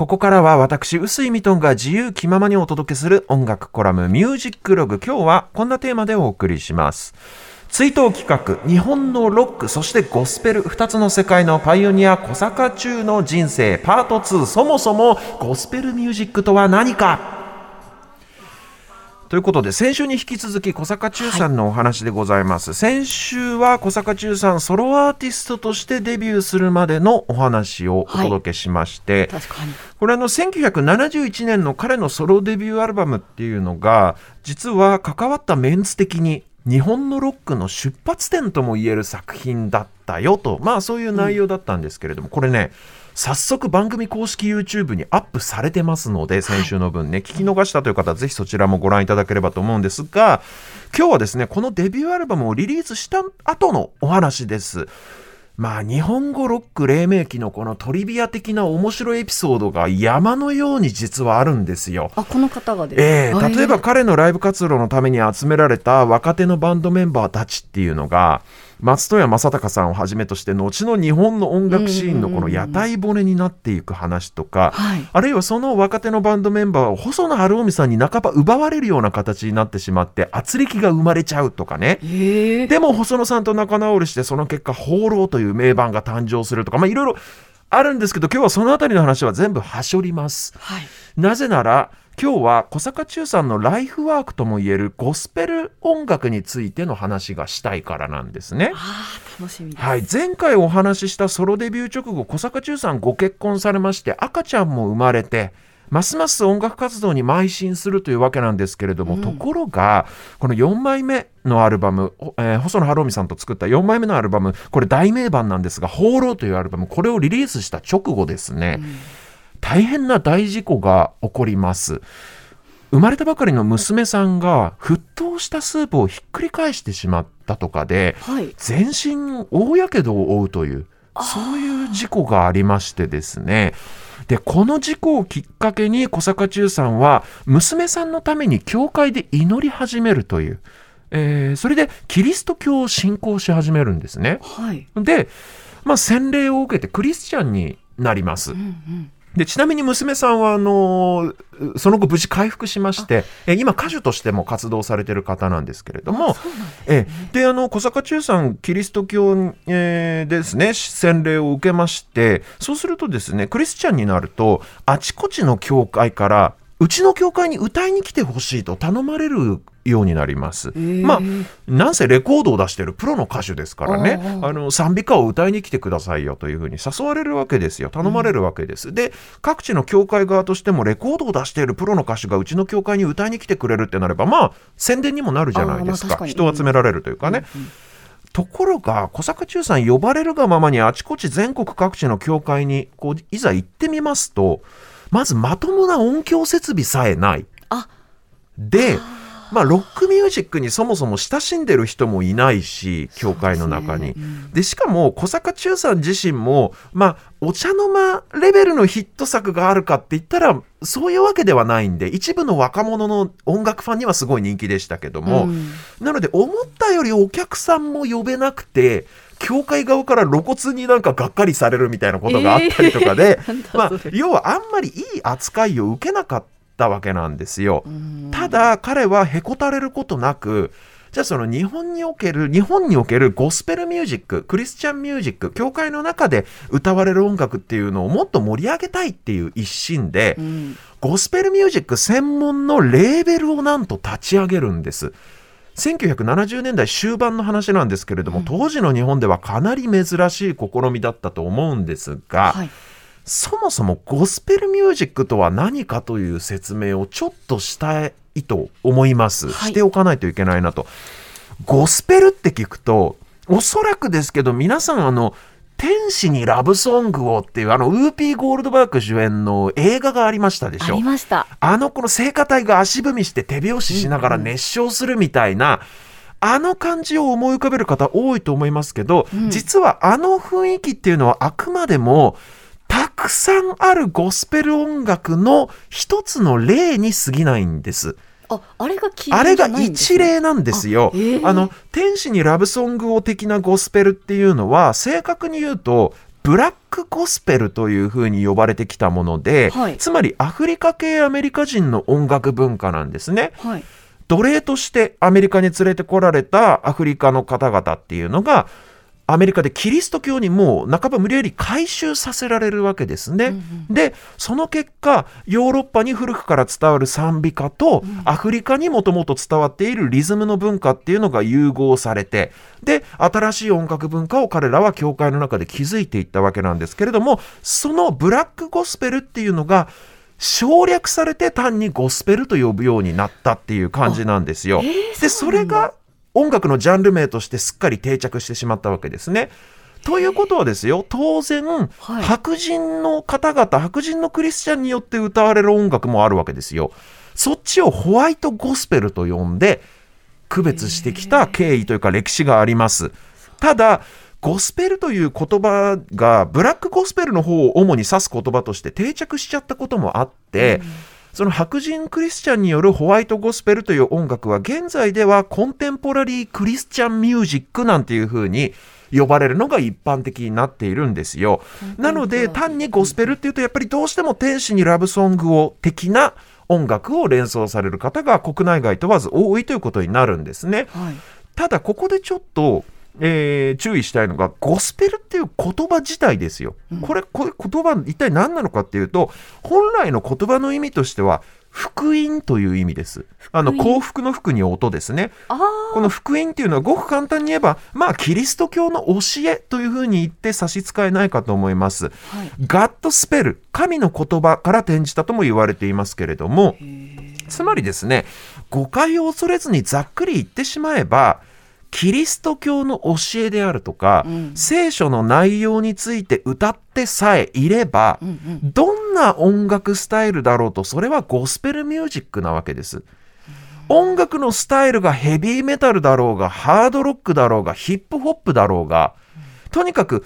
ここからは私、臼井ミトンが自由気ままにお届けする音楽コラムミュージックログ。今日はこんなテーマでお送りします。追悼企画、日本のロック、そしてゴスペル、二つの世界のパイオニア、小坂中の人生、パート2、そもそもゴスペルミュージックとは何か？ということで先週に引き続き小坂忠さんのお話でございます、先週は小坂忠さんソロアーティストとしてデビューするまでのお話をお届けしまして、確かに。これあの1971年の彼のソロデビューアルバムっていうのが実は関わったメンツ的に日本のロックの出発点ともいえる作品だったよと。まあそういう内容だったんですけれども、これね早速番組公式 YouTube にアップされてますので先週の分ね、聞き逃したという方はぜひそちらもご覧いただければと思うんですが今日はですねこのデビューアルバムをリリースした後のお話です。まあ日本語ロック黎明期のこのトリビア的な面白いエピソードが山のように実はあるんですよ。あ、この方がですええあ例えば彼のライブ活動のために集められた若手のバンドメンバーたちっていうのが松任谷正隆さんをはじめとして後の日本の音楽シーンのこの屋台骨になっていく話とか、はいあるいはその若手のバンドメンバーを細野晴臣さんに半ば奪われるような形になってしまって圧力が生まれちゃうとかね。ええでも細野さんと仲直りしてその結果「放浪」という名盤が誕生するとかまあいろいろあるんですけど今日はそのあたりの話は全部はしょります。はい。なぜなら今日は小坂忠さんのライフワークともいえるゴスペル音楽についての話がしたいからなんですね。楽しみ。はい、前回お話ししたソロデビュー直後小坂忠さんご結婚されまして赤ちゃんも生まれてますます音楽活動に邁進するというわけなんですけれども、ところがこの4枚目のアルバム、おえー細野晴臣さんと作った4枚目のアルバムこれ大名盤なんですが「放浪」というアルバムこれをリリースした直後ですね、大変な大事故が起こります。生まれたばかりの娘さんが沸騰したスープをひっくり返してしまったとかで、はい。全身大やけどを負うというそういう事故がありましてですねでこの事故をきっかけに小坂忠さんは娘さんのために教会で祈り始めるという、えーそれでキリスト教を信仰し始めるんですね。はい。で、まあ、洗礼を受けてクリスチャンになります。うんうん。でちなみに娘さんはあのーその後無事回復しましてえ今歌手としても活動されてる方なんですけれどもそうなんですええ。であの小坂忠さんキリスト教、えーですね洗礼を受けましてそうするとですねクリスチャンになるとあちこちの教会からうちの教会に歌いに来てほしいと頼まれるようになります。ー。まあなんせレコードを出してるプロの歌手ですからね。あの賛美歌を歌いに来てくださいよというふうに誘われるわけですよ。頼まれるわけです、で各地の教会側としてもレコードを出しているプロの歌手がうちの教会に歌いに来てくれるってなればまあ宣伝にもなるじゃないですか。まあ人を集められるというかね、ところが小坂忠さん呼ばれるがままにあちこち全国各地の教会にこういざ行ってみますとまずまともな音響設備さえない。あ、で、まあ、ロックミュージックにそもそも親しんでる人もいないし教会の中に。でしかも小坂忠さん自身も、まあ、お茶の間レベルのヒット作があるかって言ったらそういうわけではないんで一部の若者の音楽ファンにはすごい人気でしたけども、うん。なので思ったよりお客さんも呼べなくて教会側から露骨になんかがっかりされるみたいなことがあったりとかで、えーまあ要はあんまりいい扱いを受けなかったわけなんですよ。うんただ彼はへこたれることなくじゃあその日本における日本におけるゴスペルミュージッククリスチャンミュージック教会の中で歌われる音楽っていうのをもっと盛り上げたいっていう一心で、うんゴスペルミュージック専門のレーベルをなんと立ち上げるんです。1970年代終盤の話なんですけれども、当時の日本ではかなり珍しい試みだったと思うんですが、はい。そもそもゴスペルミュージックとは何かという説明をちょっとしたいと思います、はい。しておかないといけないなと。ゴスペルって聞くとおそらくですけど皆さんあの天使にラブソングをっていうあのウーピー・ゴールドバーグ主演の映画がありましたでしょありました。あのこの聖歌隊が足踏みして手拍子しながら熱唱するみたいな、あの感じを思い浮かべる方多いと思いますけど、うん実はあの雰囲気っていうのはあくまでもたくさんあるゴスペル音楽の一つの例に過ぎないんです。あ、あれがあれが一ね例なんですよ。あえーあの天使にラブソングを的なゴスペルっていうのは正確に言うとブラックゴスペルというふうに呼ばれてきたもので、はいつまりアフリカ系アメリカ人の音楽文化なんですね。はい。奴隷としてアメリカに連れてこられたアフリカの方々っていうのがアメリカでキリスト教にもう半ば無理やり改宗させられるわけですね。でその結果ヨーロッパに古くから伝わる賛美歌と、アフリカにもともと伝わっているリズムの文化っていうのが融合されてで新しい音楽文化を彼らは教会の中で築いていったわけなんですけれどもそのブラックゴスペルっていうのが省略されて単にゴスペルと呼ぶようになったっていう感じなんですよ。えーでそれが音楽のジャンル名としてすっかり定着してしまったわけですね。ということはですよ当然、はい白人の方々白人のクリスチャンによって歌われる音楽もあるわけですよ。そっちをホワイトゴスペルと呼んで区別してきた経緯というか歴史があります。ただゴスペルという言葉がブラックゴスペルの方を主に指す言葉として定着しちゃったこともあって、その白人クリスチャンによるホワイトゴスペルという音楽は現在ではコンテンポラリークリスチャンミュージックなんていう風に呼ばれるのが一般的になっているんですよ。なので単にゴスペルっていうとやっぱりどうしても天使にラブソングを的な音楽を連想される方が国内外問わず多いということになるんですね。はい。ただここでちょっと、えー注意したいのがゴスペルっていう言葉自体ですよ。これこれ言葉一体何なのかっていうと本来の言葉の意味としては福音という意味です。あの幸福の福に音ですね。あこの福音っていうのはごく簡単に言えばまあキリスト教の教えというふうに言って差し支えないかと思います。あ。はい。ガッドスペル神の言葉から転じたとも言われていますけれどもつまりですね誤解を恐れずにざっくり言ってしまえばキリスト教の教えであるとか、うん聖書の内容について歌ってさえいれば、うんうん。どんな音楽スタイルだろうとそれはゴスペルミュージックなわけです。音楽のスタイルがヘビーメタルだろうがハードロックだろうがヒップホップだろうがとにかく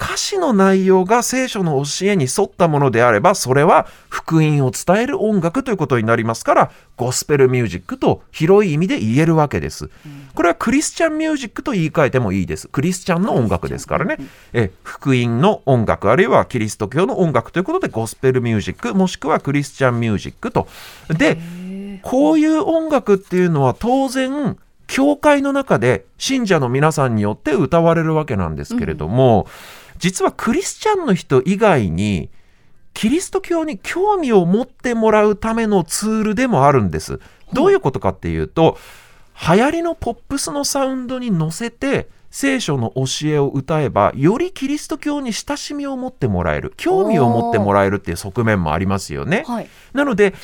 歌詞の内容が聖書の教えに沿ったものであればそれは福音を伝える音楽ということになりますからゴスペルミュージックと広い意味で言えるわけです。これはクリスチャンミュージックと言い換えてもいいです。クリスチャンの音楽ですからね。え福音の音楽あるいはキリスト教の音楽ということでゴスペルミュージックもしくはクリスチャンミュージックと。でこういう音楽っていうのは当然教会の中で信者の皆さんによって歌われるわけなんですけれども、実はクリスチャンの人以外にキリスト教に興味を持ってもらうためのツールでもあるんです。どういうことかっていうと流行りのポップスのサウンドに乗せて聖書の教えを歌えばよりキリスト教に親しみを持ってもらえる興味を持ってもらえるっていう側面もありますよね。はい。なので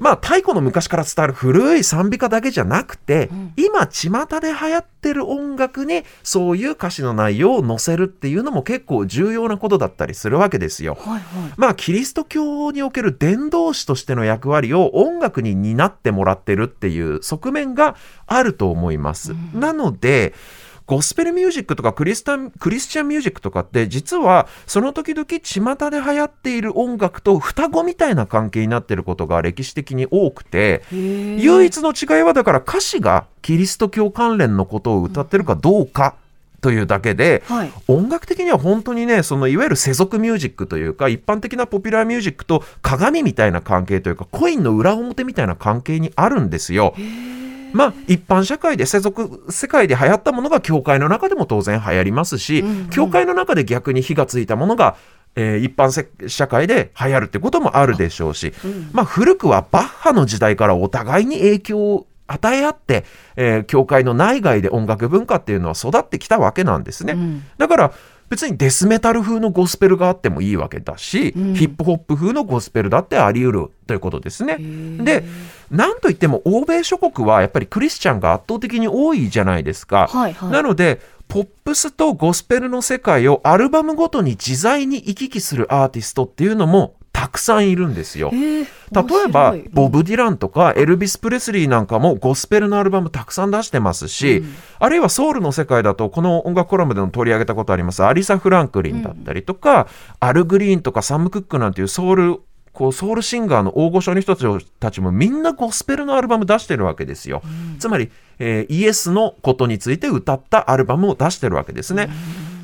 まあ太古の昔から伝わる古い賛美歌だけじゃなくて、今巷で流行ってる音楽にそういう歌詞の内容を載せるっていうのも結構重要なことだったりするわけですよ。はい。はい。まあキリスト教における伝道師としての役割を音楽に担ってもらってるっていう側面があると思います。なのでゴスペルミュージックとかクリスタンクリスチャンミュージックとかって実はその時々巷で流行っている音楽と双子みたいな関係になっていることが歴史的に多くて。唯一の違いはだから歌詞がキリスト教関連のことを歌ってるかどうかというだけで、はい。音楽的には本当にねそのいわゆる世俗ミュージックというか一般的なポピュラーミュージックと鏡みたいな関係というかコインの裏表みたいな関係にあるんですよ。まあ一般社会で世俗世界で流行ったものが教会の中でも当然流行りますし、うんうん。教会の中で逆に火がついたものが、えー一般せ社会で流行るってこともあるでしょうし、うん。まあ古くはバッハの時代からお互いに影響を与え合って、えー教会の内外で音楽文化っていうのは育ってきたわけなんですね。うん。だから別にデスメタル風のゴスペルがあってもいいわけだし、うんヒップホップ風のゴスペルだってあり得るということですね。でなんといっても欧米諸国はやっぱりクリスチャンが圧倒的に多いじゃないですか。はい。はい。なのでポップスとゴスペルの世界をアルバムごとに自在に行き来するアーティストっていうのもたくさんいるんですよ。へえ。例えばボブ・ディランとかエルビス・プレスリーなんかもゴスペルのアルバムたくさん出してますし、うんあるいはソウルの世界だとこの音楽コラムでも取り上げたことありますアリサ・フランクリンだったりとか、アル・グリーンとかサム・クックなんていうソウルこうソウルシンガーの大御所の人たちもみんなゴスペルのアルバム出してるわけですよ。つまり、えーイエスのことについて歌ったアルバムを出してるわけですね。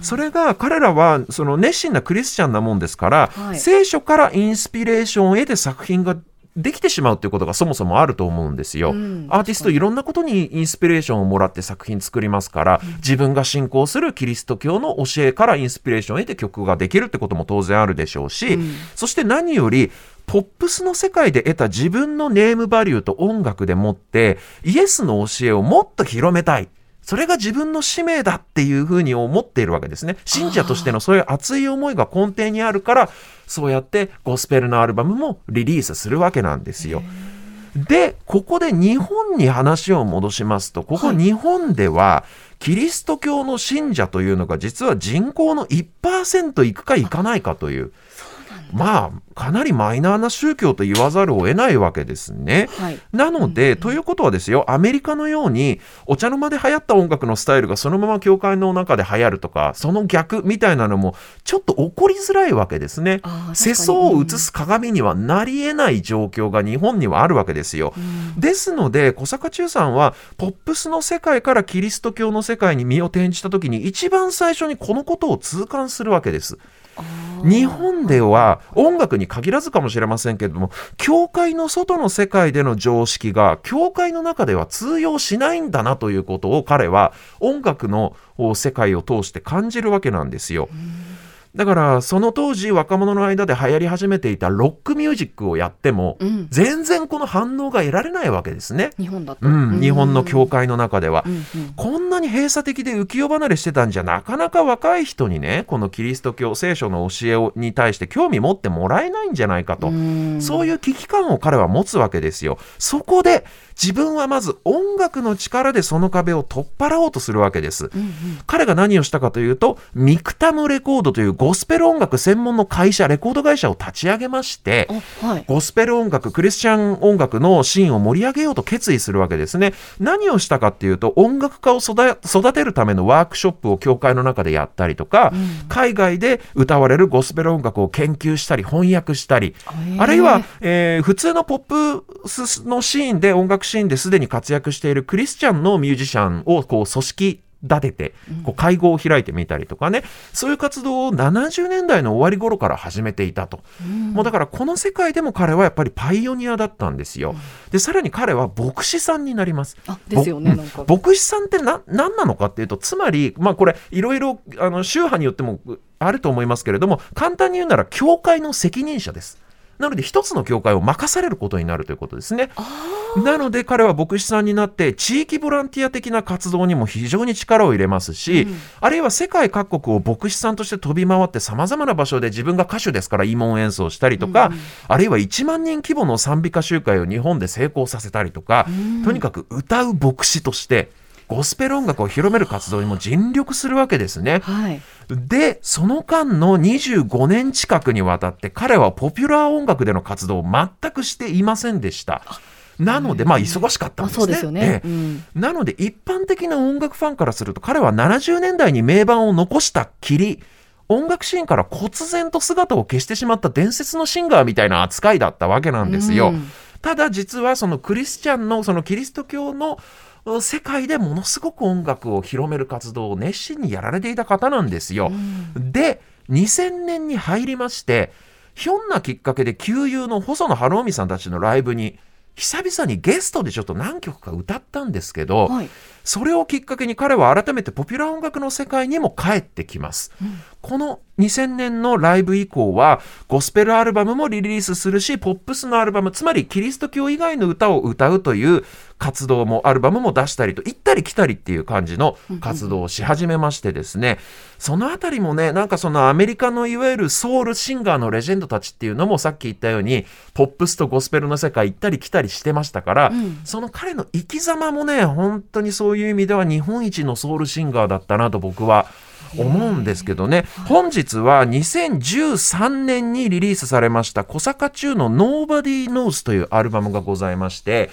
それが彼らはその熱心なクリスチャンなもんですから、はい聖書からインスピレーションを得て作品ができてしまうということがそもそもあると思うんですよ。うんアーティストいろんなことにインスピレーションをもらって作品作りますから、自分が信仰するキリスト教の教えからインスピレーションを得て曲ができるってことも当然あるでしょうし、うんそして何よりポップスの世界で得た自分のネームバリューと音楽でもってイエスの教えをもっと広めたい。それが自分の使命だっていうふうに思っているわけですね。信者としてのそういう熱い思いが根底にあるから、そうやってゴスペルのアルバムもリリースするわけなんですよ。で、ここで日本に話を戻しますと、ここはい日本では、キリスト教の信者というのが実は人口の1%いくかいかないかという、まあ、かなりマイナーな宗教と言わざるを得ないわけですね。はい。なので、ということはですよ、アメリカのように、お茶の間で流行った音楽のスタイルがそのまま教会の中で流行るとか、その逆みたいなのも、ちょっと起こりづらいわけですね。世相を映す鏡にはなり得ない状況が日本にはあるわけですよ。ですので、小坂忠さんは、ポップスの世界からキリスト教の世界に身を転じた時に、一番最初にこのことを痛感するわけです。日本では音楽に限らずかもしれませんけれども教会の外の世界での常識が教会の中では通用しないんだなということを彼は音楽の世界を通して感じるわけなんですよ。だからその当時若者の間で流行り始めていたロックミュージックをやってもうん。全然この反応が得られないわけですね。日本だと。うん、日本の教会。会の中ではう。んうん。こんなに閉鎖的で浮世離れしてたんじゃなかなか若い人にね、このキリスト教聖書の教えをに対して興味持ってもらえないんじゃないかと。そういいう危機感を彼は持つわけですよ。そこで自分はまず音楽の力でその壁を取っ払おうとするわけです。うん。うん彼が何をしたかというと、ミクタムレコードというゴスペル音楽専門の会社、レコード会社を立ち上げまして、あ、はい。ゴスペル音楽、クリスチャン音楽のシーンを盛り上げようと決意するわけですね。何をしたかっていうと、音楽家を育育てるためのワークショップを教会の中でやったりとか、海外で歌われるゴスペル音楽を研究したり、翻訳したり、あるいは、えー普通のポップスのシーンで、音楽シーンですでに活躍しているクリスチャンのミュージシャンをこう組織立てて、こう会合を開いてみたりとかね、そういう活動を70年代の終わり頃から始めていたと。もうだからこの世界でも彼はやっぱりパイオニアだったんですよ。で、さらに彼は牧師さんになります。あ、ですよね。牧師さんってな何なのかっていうとつまり、まあ、これいろいろあの宗派によってもあると思いますけれども簡単に言うなら教会の責任者です。なので一つの教会を任されることになるということですね。なので彼は牧師さんになって地域ボランティア的な活動にも非常に力を入れますし、あるいは世界各国を牧師さんとして飛び回ってさまざまな場所で自分が歌手ですから慰問演奏したりとか、あるいは1万人規模の賛美歌集会を日本で成功させたりとか、とにかく歌う牧師としてゴスペル音楽を広める活動にも尽力するわけですね。はい。で、その間の25年近くにわたって彼はポピュラー音楽での活動を全くしていませんでした。なので、まあ忙しかったんあ、ですね。そうですよね。ええうん。なので一般的な音楽ファンからすると彼は70年代に名盤を残したきり音楽シーンから忽然と姿を消してしまった伝説のシンガーみたいな扱いだったわけなんですよ。うんただ実はそのクリスチャンのそのキリスト教の世界でものすごく音楽を広める活動を熱心にやられていた方なんですよ。で2000年に入りましてひょんなきっかけで旧友の細野晴臣さんたちのライブに久々にゲストでちょっと何曲か歌ったんですけど、はい。それをきっかけに彼は改めてポピュラー音楽の世界にも帰ってきます。この2000年のライブ以降はゴスペルアルバムもリリースするしポップスのアルバムつまりキリスト教以外の歌を歌うという活動もアルバムも出したりと行ったり来たりっていう感じの活動をし始めましてですね。そのあたりもねなんかそのアメリカのいわゆるソウルシンガーのレジェンドたちっていうのもさっき言ったようにポップスとゴスペルの世界行ったり来たりしてましたから、うん。その彼の生き様もね本当にそういう意味では日本一のソウルシンガーだったなと僕は思うんですけどね。本日は2013年にリリースされました小坂中の Nobody Knows というアルバムがございまして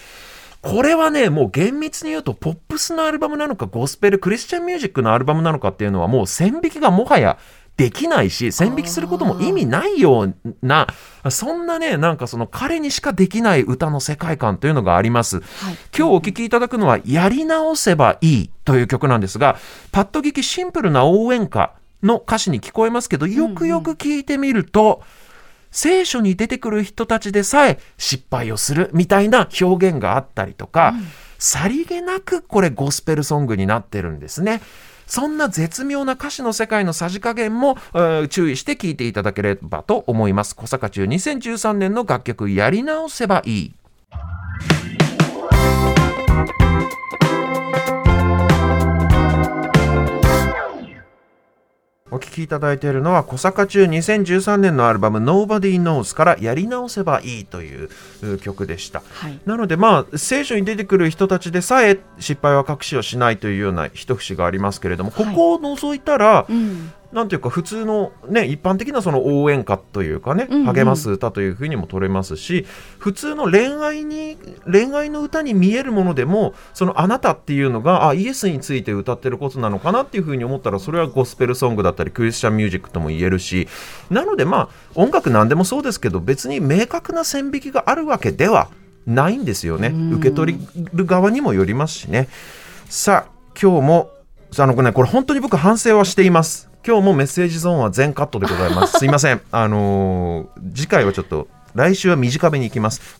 これはねもう厳密に言うとポップスのアルバムなのかゴスペルクリスチャンミュージックのアルバムなのかっていうのはもう線引きがもはやできないし線引きすることも意味ないようなそんなねなんかその彼にしかできない歌の世界観というのがあります。はい。今日お聴きいただくのは「やり直せばいい」という曲なんですがパッと聞きシンプルな応援歌の歌詞に聞こえますけどよくよく聞いてみると、聖書に出てくる人たちでさえ失敗をするみたいな表現があったりとか、さりげなくこれゴスペルソングになってるんですね。そんな絶妙な歌詞の世界のさじ加減も、注意して聴いていただければと思います。小坂中2013年の楽曲やり直せばいい。お聴きいただいているのは小坂中2013年のアルバム Nobody Knows からやり直せばいいというう曲でした。はい。なのでまあ聖書に出てくる人たちでさえ失敗は隠しをしないというような一節がありますけれども、ここを除いたら、うん。なんていうか普通のね一般的なその応援歌というかね、うんうん。励ます歌というふうにも取れますし普通の恋愛に恋愛の歌に見えるものでもそのあなたっていうのがあイエスについて歌ってることなのかなっていうふうに思ったらそれはゴスペルソングだったりクリスチャンミュージックとも言えるしなのでまあ音楽なんでもそうですけど別に明確な線引きがあるわけではないんですよね。うん。受け取る側にもよりますしね。さあ今日もあのねこれ本当に僕反省はしています今日もメッセージゾーンは全カットでございます。すいません。あのー次回はちょっと来週は短めに行きます。